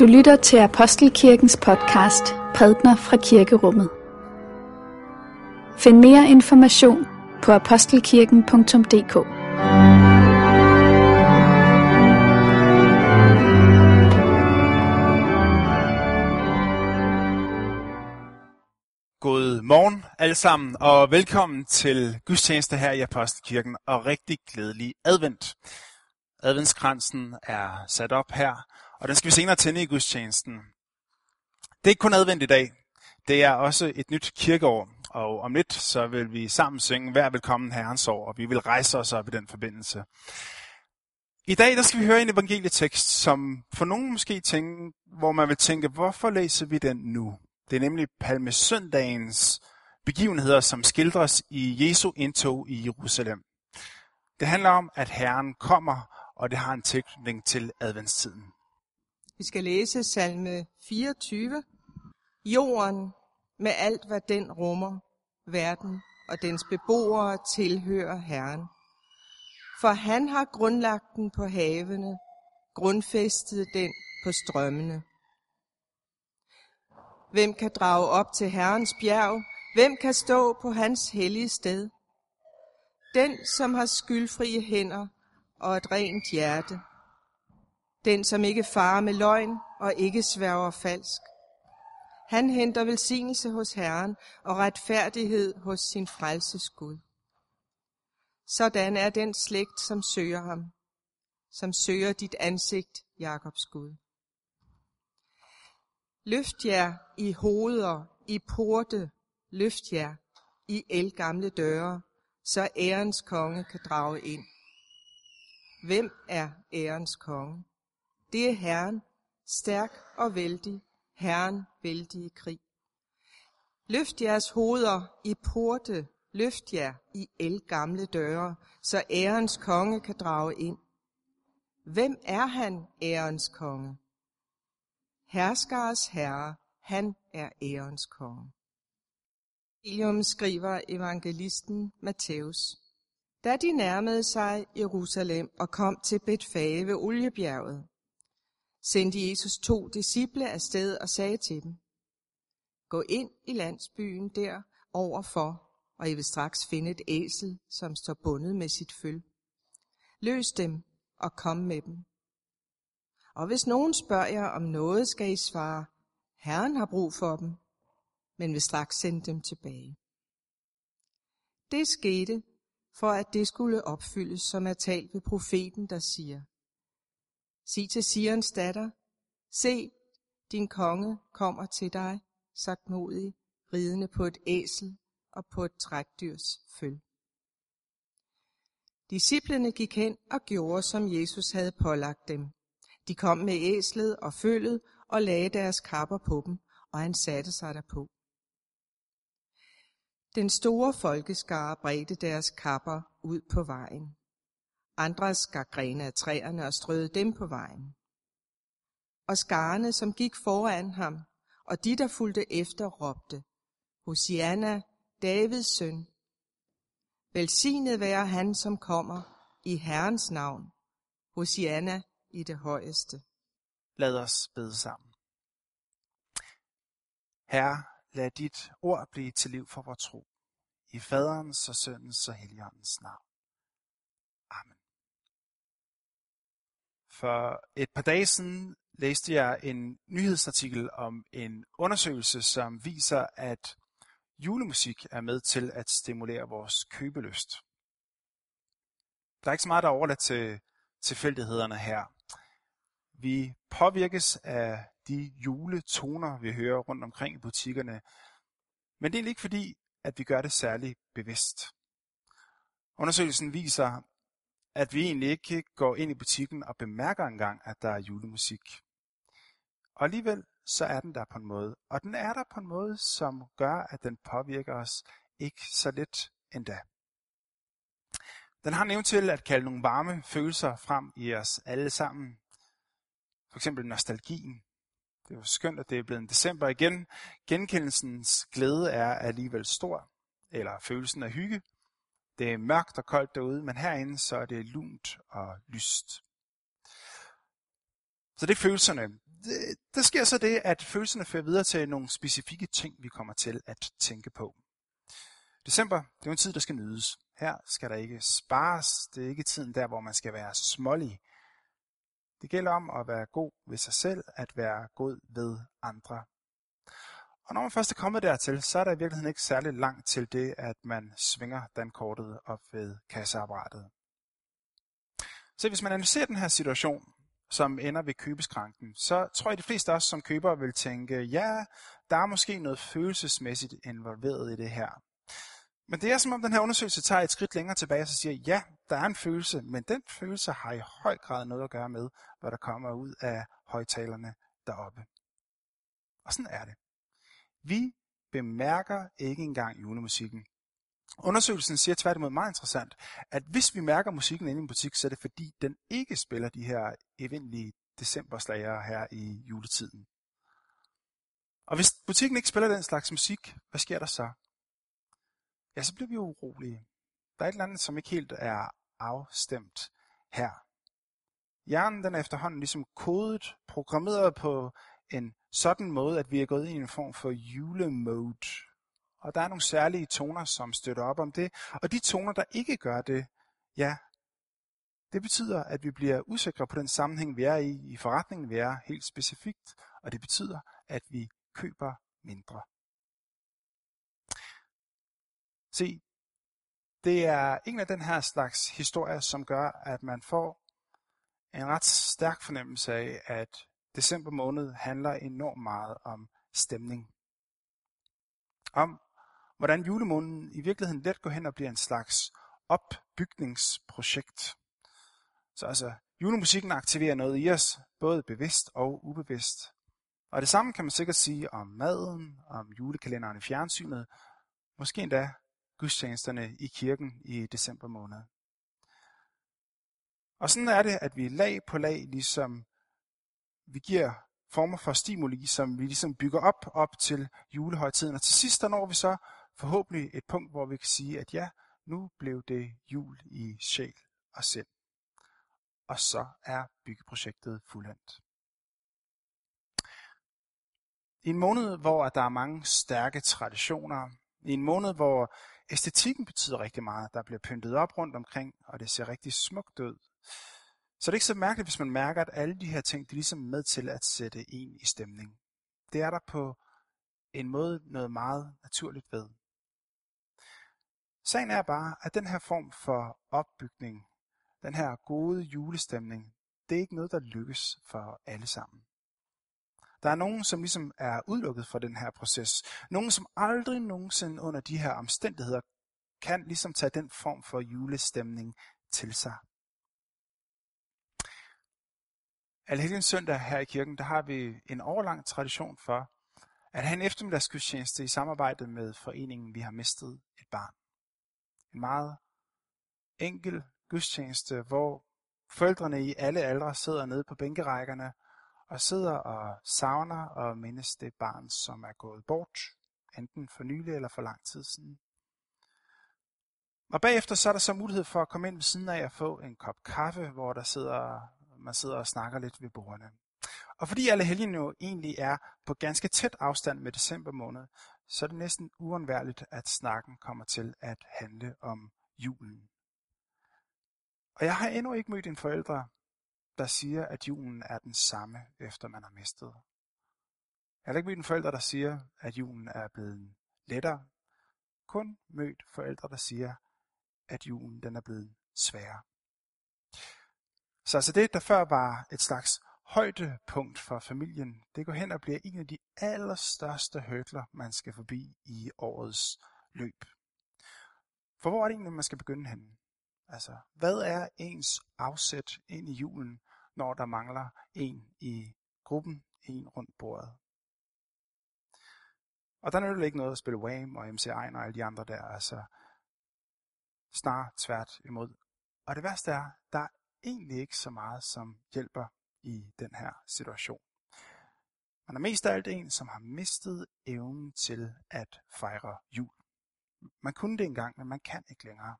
Du lytter til Apostelkirkens podcast Prædner fra Kirkerummet. Find mere information på apostelkirken.dk God morgen alle sammen, og velkommen til gudstjeneste her i Apostelkirken, og rigtig glædelig advent. Adventskransen er sat op her, og den skal vi senere tænde i gudstjenesten. Det er ikke kun advendt i dag, det er også et nyt kirkeår, og om lidt så vil vi sammen synge Vær velkommen Herrens år, og vi vil rejse os op i den forbindelse. I dag der skal vi høre en evangelietekst, som for nogen måske tænker, hvor man vil tænke, hvorfor læser vi den nu? Det er nemlig Palmesøndagens begivenheder, som skildres i Jesu indtog i Jerusalem. Det handler om, at Herren kommer, og det har en tilknytning til adventstiden. Vi skal læse salme 24. Jorden med alt, hvad den rummer, verden og dens beboere tilhører Herren. For han har grundlagt den på havene, grundfæstet den på strømmene. Hvem kan drage op til Herrens bjerg? Hvem kan stå på hans hellige sted? Den, som har skyldfrie hænder og et rent hjerte. Den, som ikke farer med løgn og ikke sværger falsk. Han henter velsignelse hos Herren og retfærdighed hos sin frelses Gud. Sådan er den slægt, som søger ham, som søger dit ansigt, Jakobs Gud. Løft jer i hoveder, i porte, løft jer i elgamle døre, så ærens konge kan drage ind. Hvem er ærens konge? Det er Herren, stærk og vældig, Herren vældig i krig. Løft jeres hoveder i porte, løft jer i elgamle døre, så ærens konge kan drage ind. Hvem er han, ærens konge? Herskares herre, han er ærens konge. Evangelium skriver evangelisten Matthæus. Da de nærmede sig Jerusalem og kom til Betfage ved Oliebjerget, sendte Jesus to disciple afsted og sagde til dem, Gå ind i landsbyen der overfor, og I vil straks finde et æsel, som står bundet med sit føl. Løs dem og kom med dem. Og hvis nogen spørger jer om noget, skal I svare, Herren har brug for dem, men vil straks sende dem tilbage. Det skete, for at det skulle opfyldes, som er talt ved profeten, der siger, sig til Sions datter, se, din konge kommer til dig, sagt modig, ridende på et æsel og på et trækdyrs føl. Disciplene gik hen og gjorde, som Jesus havde pålagt dem. De kom med æslet og følget og lagde deres kapper på dem, og han satte sig derpå. Den store folkeskare bredte deres kapper ud på vejen. Andre skar grene af træerne og strøede dem på vejen. Og skarne, som gik foran ham, og de, der fulgte efter, råbte, Hosianna, Davids søn. Velsignet være han, som kommer i Herrens navn. Hosianna i det højeste. Lad os bede sammen. Herre, lad dit ord blive til liv for vores tro. I faderens og søndens og helligåndens navn. Amen. For et par dage siden læste jeg en nyhedsartikel om en undersøgelse, som viser, at julemusik er med til at stimulere vores købelyst. Der er ikke så meget, der er overladt til tilfældighederne her. Vi påvirkes af de juletoner, vi hører rundt omkring i butikkerne, men det er ikke fordi, at vi gør det særlig bevidst. Undersøgelsen viser, at vi egentlig ikke går ind i butikken og bemærker engang, at der er julemusik. Og alligevel så er den der på en måde. Og den er der på en måde, som gør, at den påvirker os ikke så lidt endda. Den har nævnt til at kalde nogle varme følelser frem i os alle sammen. For eksempel nostalgien. Det er jo skønt, at det er blevet en december igen. Genkendelsens glæde er alligevel stor. Eller følelsen af hygge. Det er mørkt og koldt derude, men herinde så er det lunt og lyst. Så det er følelserne. det, der sker så det, at følelserne fører videre til nogle specifikke ting, vi kommer til at tænke på. December, det er jo en tid, der skal nydes. Her skal der ikke spares. Det er ikke tiden der, hvor man skal være smålig. Det gælder om at være god ved sig selv, at være god ved andre. Og når man først er kommet dertil, så er der i virkeligheden ikke særlig langt til det, at man svinger dankortet op ved kasseapparatet. Så hvis man analyserer den her situation, som ender ved købeskranken, så tror jeg, de fleste af os som købere vil tænke, ja, der er måske noget følelsesmæssigt involveret i det her. Men det er som om den her undersøgelse tager et skridt længere tilbage og så siger, ja, der er en følelse, men den følelse har i høj grad noget at gøre med, hvad der kommer ud af højtalerne deroppe. Og sådan er det. Vi bemærker ikke engang julemusikken. Undersøgelsen siger tværtimod meget interessant, at hvis vi mærker musikken inde i en butik, så er det fordi, den ikke spiller de her evindelige decemberslager her i juletiden. Og hvis butikken ikke spiller den slags musik, hvad sker der så? Ja, så bliver vi urolige. Der er et eller andet, som ikke helt er afstemt her. Hjernen den er efterhånden ligesom kodet, programmeret på en sådan måde, at vi er gået ind i en form for julemode. Og der er nogle særlige toner, som støtter op om det. Og de toner, der ikke gør det, ja, det betyder, at vi bliver usikre på den sammenhæng, vi er i, i forretningen, vi er helt specifikt. Og det betyder, at vi køber mindre. Se, det er en af den her slags historier, som gør, at man får en ret stærk fornemmelse af, at december måned handler enormt meget om stemning. Om hvordan julemånen i virkeligheden let går hen og bliver en slags opbygningsprojekt. Så altså, julemusikken aktiverer noget i os, både bevidst og ubevidst. Og det samme kan man sikkert sige om maden, om julekalenderen i fjernsynet, måske endda gudstjenesterne i kirken i december måned. Og sådan er det, at vi lag på lag ligesom vi giver former for stimuli, som vi ligesom bygger op op til julehøjtiden. Og til sidst der når vi så forhåbentlig et punkt, hvor vi kan sige, at ja, nu blev det jul i sjæl og sind. Og så er byggeprojektet fuldendt. I en måned, hvor der er mange stærke traditioner, i en måned, hvor æstetikken betyder rigtig meget, der bliver pyntet op rundt omkring, og det ser rigtig smukt ud, så det er ikke så mærkeligt, hvis man mærker, at alle de her ting, de er ligesom med til at sætte en i stemning. Det er der på en måde noget meget naturligt ved. Sagen er bare, at den her form for opbygning, den her gode julestemning, det er ikke noget, der lykkes for alle sammen. Der er nogen, som ligesom er udelukket fra den her proces. Nogen, som aldrig nogensinde under de her omstændigheder kan ligesom tage den form for julestemning til sig. Alhelgens søndag her i kirken, der har vi en overlang tradition for at have en eftermiddagsgudstjeneste i samarbejde med foreningen Vi har mistet et barn. En meget enkel gudstjeneste, hvor forældrene i alle aldre sidder nede på bænkerækkerne og sidder og savner og mindes det barn, som er gået bort, enten for nylig eller for lang tid siden. Og bagefter så er der så mulighed for at komme ind ved siden af og få en kop kaffe, hvor der sidder, man sidder og snakker lidt ved bordene. Og fordi alle helgen jo egentlig er på ganske tæt afstand med december måned, så er det næsten uundværligt, at snakken kommer til at handle om julen. Og jeg har endnu ikke mødt en forældre, der siger, at julen er den samme, efter man har mistet. Jeg har ikke mødt en forælder, der siger, at julen er blevet lettere. Kun mødt forældre, der siger, at julen den er blevet sværere. Så altså det, der før var et slags højdepunkt for familien, det går hen og bliver en af de allerstørste hørtler, man skal forbi i årets løb. For hvor er det egentlig, man skal begynde henne? Altså, hvad er ens afsæt ind i julen, når der mangler en i gruppen, en rundt bordet? Og der er det ikke noget at spille Wham og MC Ein og alle de andre der, altså snar tvært imod. Og det værste er, der er egentlig ikke så meget, som hjælper i den her situation. Man er mest af alt en, som har mistet evnen til at fejre jul. Man kunne det engang, men man kan ikke længere.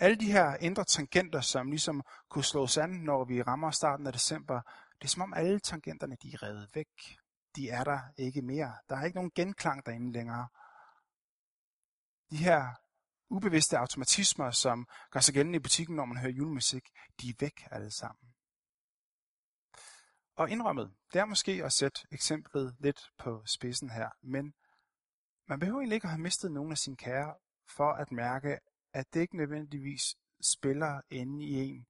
Alle de her indre tangenter, som ligesom kunne slås an, når vi rammer starten af december, Det er som om alle tangenterne de er revet væk. De er der ikke mere. Der er ikke nogen genklang derinde længere. De her ubevidste automatismer, som gør sig gældende i butikken, når man hører julemusik, de er væk alle sammen. Og indrømmet, det er måske at sætte eksemplet lidt på spidsen her, men man behøver egentlig ikke at have mistet nogen af sine kære, for at mærke, at det ikke nødvendigvis spiller inde i en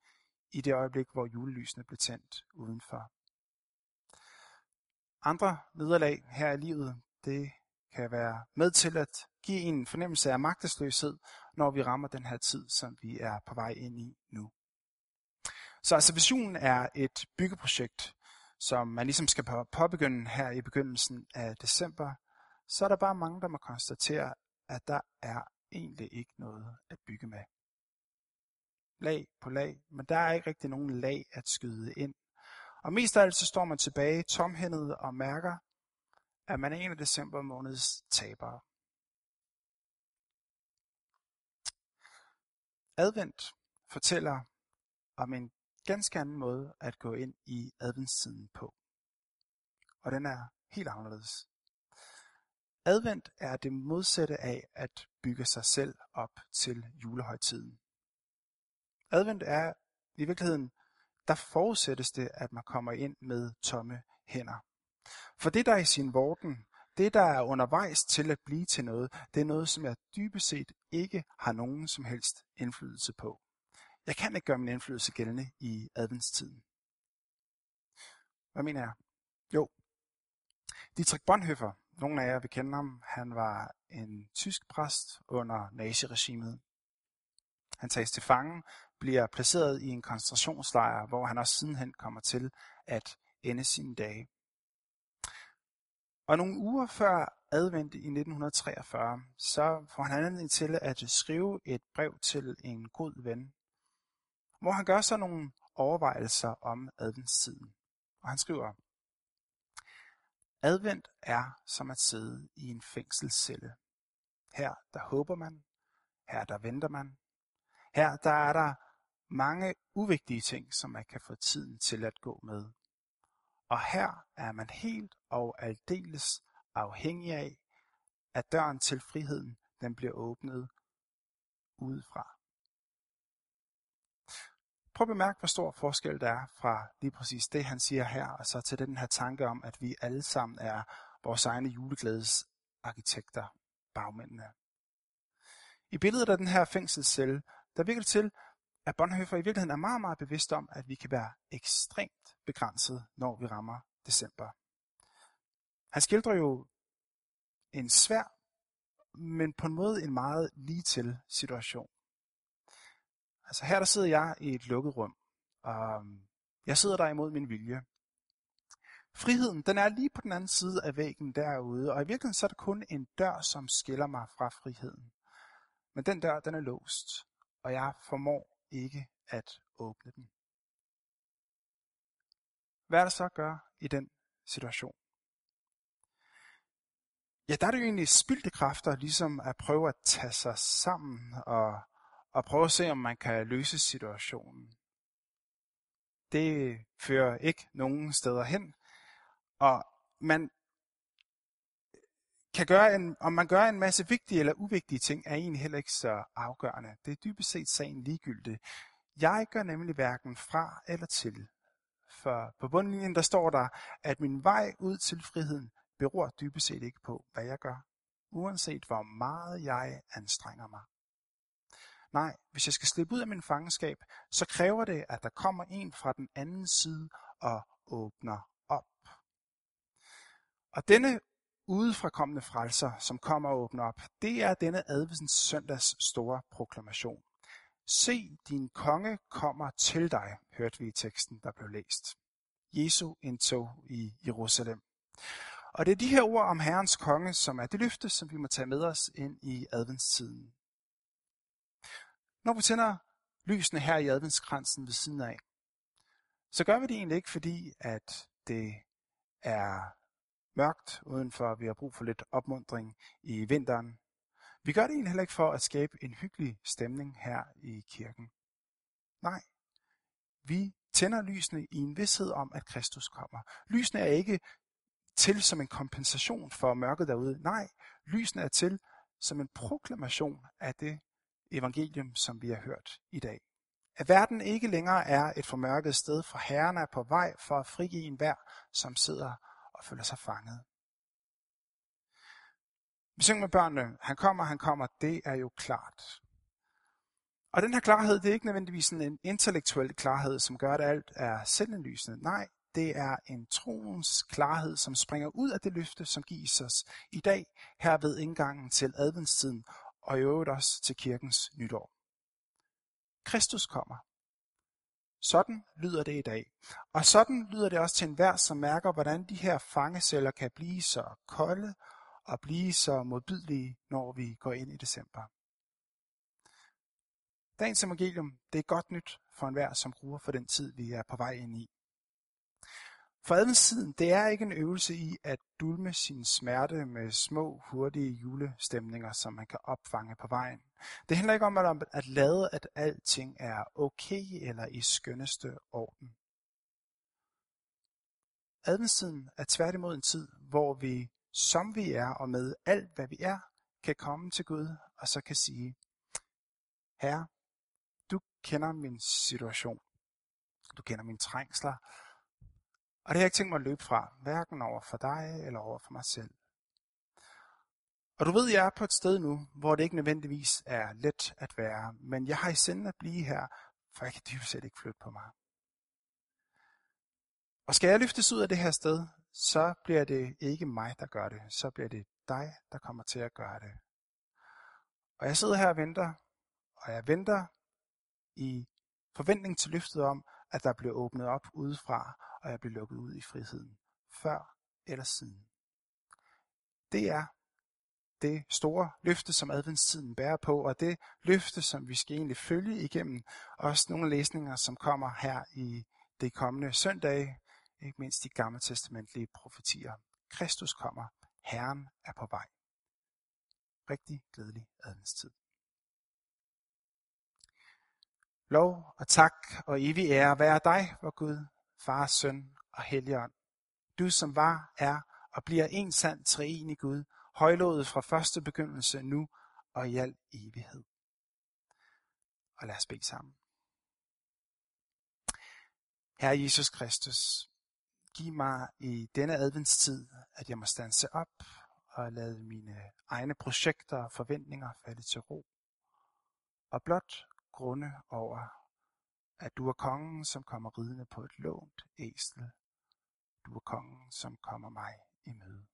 i det øjeblik, hvor julelysene blev tændt udenfor. Andre nederlag her i livet, det kan være med til at give en fornemmelse af magtesløshed, når vi rammer den her tid, som vi er på vej ind i nu. Så altså visionen er et byggeprojekt, som man ligesom skal påbegynde her i begyndelsen af december, så er der bare mange, der må konstatere, at der er egentlig ikke noget at bygge med. Lag på lag, men der er ikke rigtig nogen lag at skyde ind. Og mest af alt så står man tilbage tomhændet og mærker, at man er en af december måneds tabere. Advent fortæller om en ganske anden måde at gå ind i adventstiden på. Og den er helt anderledes. Advent er det modsatte af at bygge sig selv op til julehøjtiden. Advent er i virkeligheden, der forudsættes det, at man kommer ind med tomme hænder. For det, der er i sin vorden, det, der er undervejs til at blive til noget, det er noget, som jeg dybest set ikke har nogen som helst indflydelse på. Jeg kan ikke gøre min indflydelse gældende i adventstiden. Hvad mener jeg? Jo, Dietrich Bonhoeffer, nogle af jer vil kende ham, han var en tysk præst under naziregimet. Han tages til fange, bliver placeret i en koncentrationslejr, hvor han også sidenhen kommer til at ende sine dage. Og nogle uger før advent i 1943, så får han anledning til at skrive et brev til en god ven, hvor han gør sig nogle overvejelser om adventstiden. Og han skriver, Advent er som at sidde i en fængselscelle. Her der håber man, her der venter man. Her der er der mange uvigtige ting, som man kan få tiden til at gå med. Og her er man helt og aldeles afhængig af, at døren til friheden den bliver åbnet udefra. Prøv at bemærke, hvor stor forskel der er fra lige præcis det, han siger her, og så til den her tanke om, at vi alle sammen er vores egne juleglædes arkitekter, bagmændene. I billedet af den her fængselscelle, der virker det til, at Bonhoeffer i virkeligheden er meget, meget bevidst om, at vi kan være ekstremt begrænset, når vi rammer december. Han skildrer jo en svær, men på en måde en meget lige til situation. Altså her der sidder jeg i et lukket rum, og øhm, jeg sidder der imod min vilje. Friheden, den er lige på den anden side af væggen derude, og i virkeligheden så er der kun en dør, som skiller mig fra friheden. Men den dør, den er låst, og jeg formår ikke at åbne den. Hvad er der så at gøre i den situation? Ja, der er det jo egentlig spildte kræfter, ligesom at prøve at tage sig sammen og og prøve at se, om man kan løse situationen. Det fører ikke nogen steder hen, og man kan gøre en, om man gør en masse vigtige eller uvigtige ting, er egentlig heller ikke så afgørende. Det er dybest set sagen ligegyldigt. Jeg gør nemlig hverken fra eller til. For på bundlinjen der står der, at min vej ud til friheden beror dybest set ikke på, hvad jeg gør, uanset hvor meget jeg anstrenger mig. Nej, hvis jeg skal slippe ud af min fangenskab, så kræver det, at der kommer en fra den anden side og åbner op. Og denne udefrakommende frelser, som kommer og åbner op, det er denne advents søndags store proklamation. Se, din konge kommer til dig, hørte vi i teksten, der blev læst. Jesu indtog i Jerusalem. Og det er de her ord om Herrens konge, som er det løfte, som vi må tage med os ind i adventstiden. Når vi tænder lysene her i adventskransen ved siden af, så gør vi det egentlig ikke, fordi at det er mørkt udenfor, vi har brug for lidt opmundring i vinteren. Vi gør det egentlig heller ikke for at skabe en hyggelig stemning her i kirken. Nej, vi tænder lysene i en vidshed om, at Kristus kommer. Lysene er ikke til som en kompensation for mørket derude. Nej, lysene er til som en proklamation af det evangelium, som vi har hørt i dag. At verden ikke længere er et formørket sted, for Herren er på vej for at frigive en hver, som sidder og føler sig fanget. Vi synger med børnene, han kommer, han kommer, det er jo klart. Og den her klarhed, det er ikke nødvendigvis en intellektuel klarhed, som gør, at alt er selvindlysende. Nej, det er en troens klarhed, som springer ud af det løfte, som gives os i dag, her ved indgangen til adventstiden, og i øvrigt også til kirkens nytår. Kristus kommer. Sådan lyder det i dag. Og sådan lyder det også til enhver, som mærker, hvordan de her fangeceller kan blive så kolde og blive så modbydelige, når vi går ind i december. Dagens evangelium, det er godt nyt for enhver, som gruer for den tid, vi er på vej ind i. For adventstiden, det er ikke en øvelse i at dulme sin smerte med små, hurtige julestemninger, som man kan opfange på vejen. Det handler ikke om at, at lade, at alting er okay eller i skønneste orden. Adventstiden er tværtimod en tid, hvor vi, som vi er og med alt, hvad vi er, kan komme til Gud og så kan sige, Herre, du kender min situation. Du kender mine trængsler, og det har jeg ikke tænkt mig at løbe fra, hverken over for dig eller over for mig selv. Og du ved, jeg er på et sted nu, hvor det ikke nødvendigvis er let at være, men jeg har i sinde at blive her, for jeg kan dybest set ikke flytte på mig. Og skal jeg løftes ud af det her sted, så bliver det ikke mig, der gør det. Så bliver det dig, der kommer til at gøre det. Og jeg sidder her og venter, og jeg venter i forventning til løftet om, at der bliver åbnet op udefra, og jeg bliver lukket ud i friheden. Før eller siden. Det er det store løfte, som adventstiden bærer på, og det løfte, som vi skal egentlig følge igennem. Også nogle læsninger, som kommer her i det kommende søndag, ikke mindst de gamle testamentlige profetier. Kristus kommer. Herren er på vej. Rigtig glædelig adventstid. Lov og tak og evig ære være dig, vor Gud, Far, Søn og Helligånd. Du som var, er og bliver en sand treenig Gud, højlået fra første begyndelse nu og i al evighed. Og lad os bede sammen. Herre Jesus Kristus, giv mig i denne adventstid, at jeg må stanse op og lade mine egne projekter og forventninger falde til ro. Og blot grunde over, at du er kongen, som kommer ridende på et lånt æsel. Du er kongen, som kommer mig i møde.